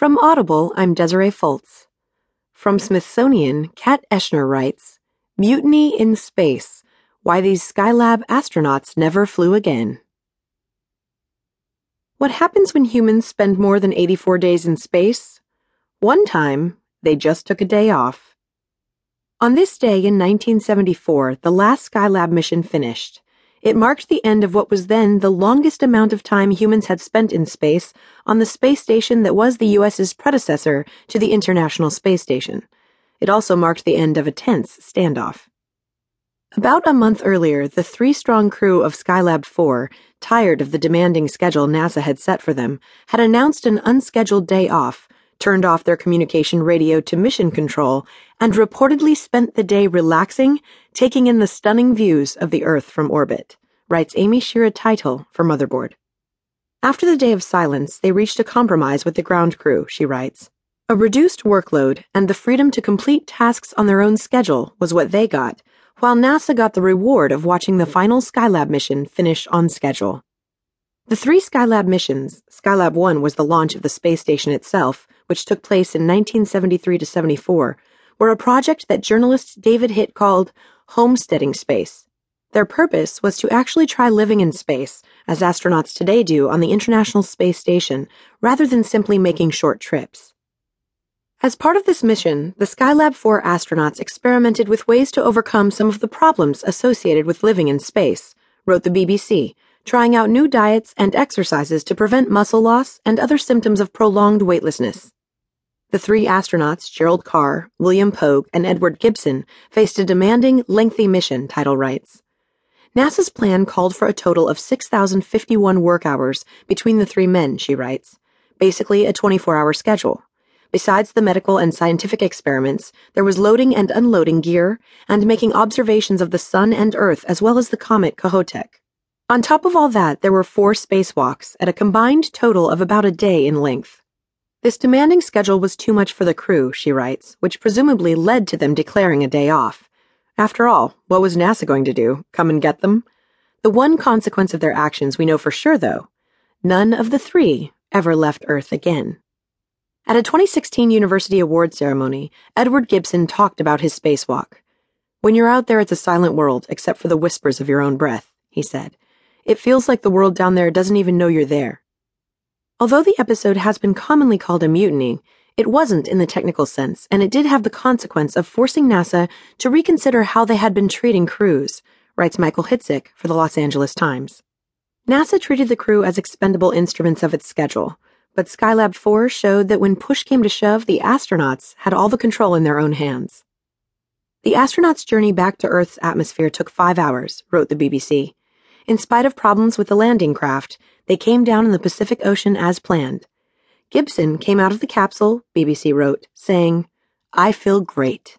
From Audible, I'm Desiree Fultz. From Smithsonian, Kat Eschner writes Mutiny in Space Why These Skylab Astronauts Never Flew Again. What happens when humans spend more than 84 days in space? One time, they just took a day off. On this day in 1974, the last Skylab mission finished. It marked the end of what was then the longest amount of time humans had spent in space on the space station that was the US's predecessor to the International Space Station. It also marked the end of a tense standoff. About a month earlier, the three strong crew of Skylab 4, tired of the demanding schedule NASA had set for them, had announced an unscheduled day off, turned off their communication radio to mission control, and reportedly spent the day relaxing, taking in the stunning views of the Earth from orbit, writes Amy Shira Teitel for Motherboard. After the day of silence, they reached a compromise with the ground crew, she writes. A reduced workload and the freedom to complete tasks on their own schedule was what they got, while NASA got the reward of watching the final Skylab mission finish on schedule. The three Skylab missions, Skylab 1 was the launch of the space station itself, which took place in 1973 to 74, were a project that journalist David Hitt called homesteading space. Their purpose was to actually try living in space, as astronauts today do on the International Space Station, rather than simply making short trips. As part of this mission, the Skylab 4 astronauts experimented with ways to overcome some of the problems associated with living in space, wrote the BBC trying out new diets and exercises to prevent muscle loss and other symptoms of prolonged weightlessness. The three astronauts, Gerald Carr, William Pogue, and Edward Gibson, faced a demanding, lengthy mission, Teitel writes. NASA's plan called for a total of 6,051 work hours between the three men, she writes, basically a 24 hour schedule. Besides the medical and scientific experiments, there was loading and unloading gear and making observations of the Sun and Earth as well as the comet Kohoutek. On top of all that, there were four spacewalks at a combined total of about a day in length. This demanding schedule was too much for the crew, she writes, which presumably led to them declaring a day off. After all, what was NASA going to do? Come and get them? The one consequence of their actions we know for sure, though none of the three ever left Earth again. At a 2016 University Award ceremony, Edward Gibson talked about his spacewalk. When you're out there, it's a silent world, except for the whispers of your own breath, he said. It feels like the world down there doesn't even know you're there. Although the episode has been commonly called a mutiny, it wasn't in the technical sense, and it did have the consequence of forcing NASA to reconsider how they had been treating crews, writes Michael Hiltzik for the Los Angeles Times. NASA treated the crew as expendable instruments of its schedule, but Skylab 4 showed that when push came to shove, the astronauts had all the control in their own hands. The astronauts' journey back to Earth's atmosphere took five hours, wrote the BBC. In spite of problems with the landing craft, they came down in the Pacific Ocean as planned. Gibson came out of the capsule, BBC wrote, saying, I feel great.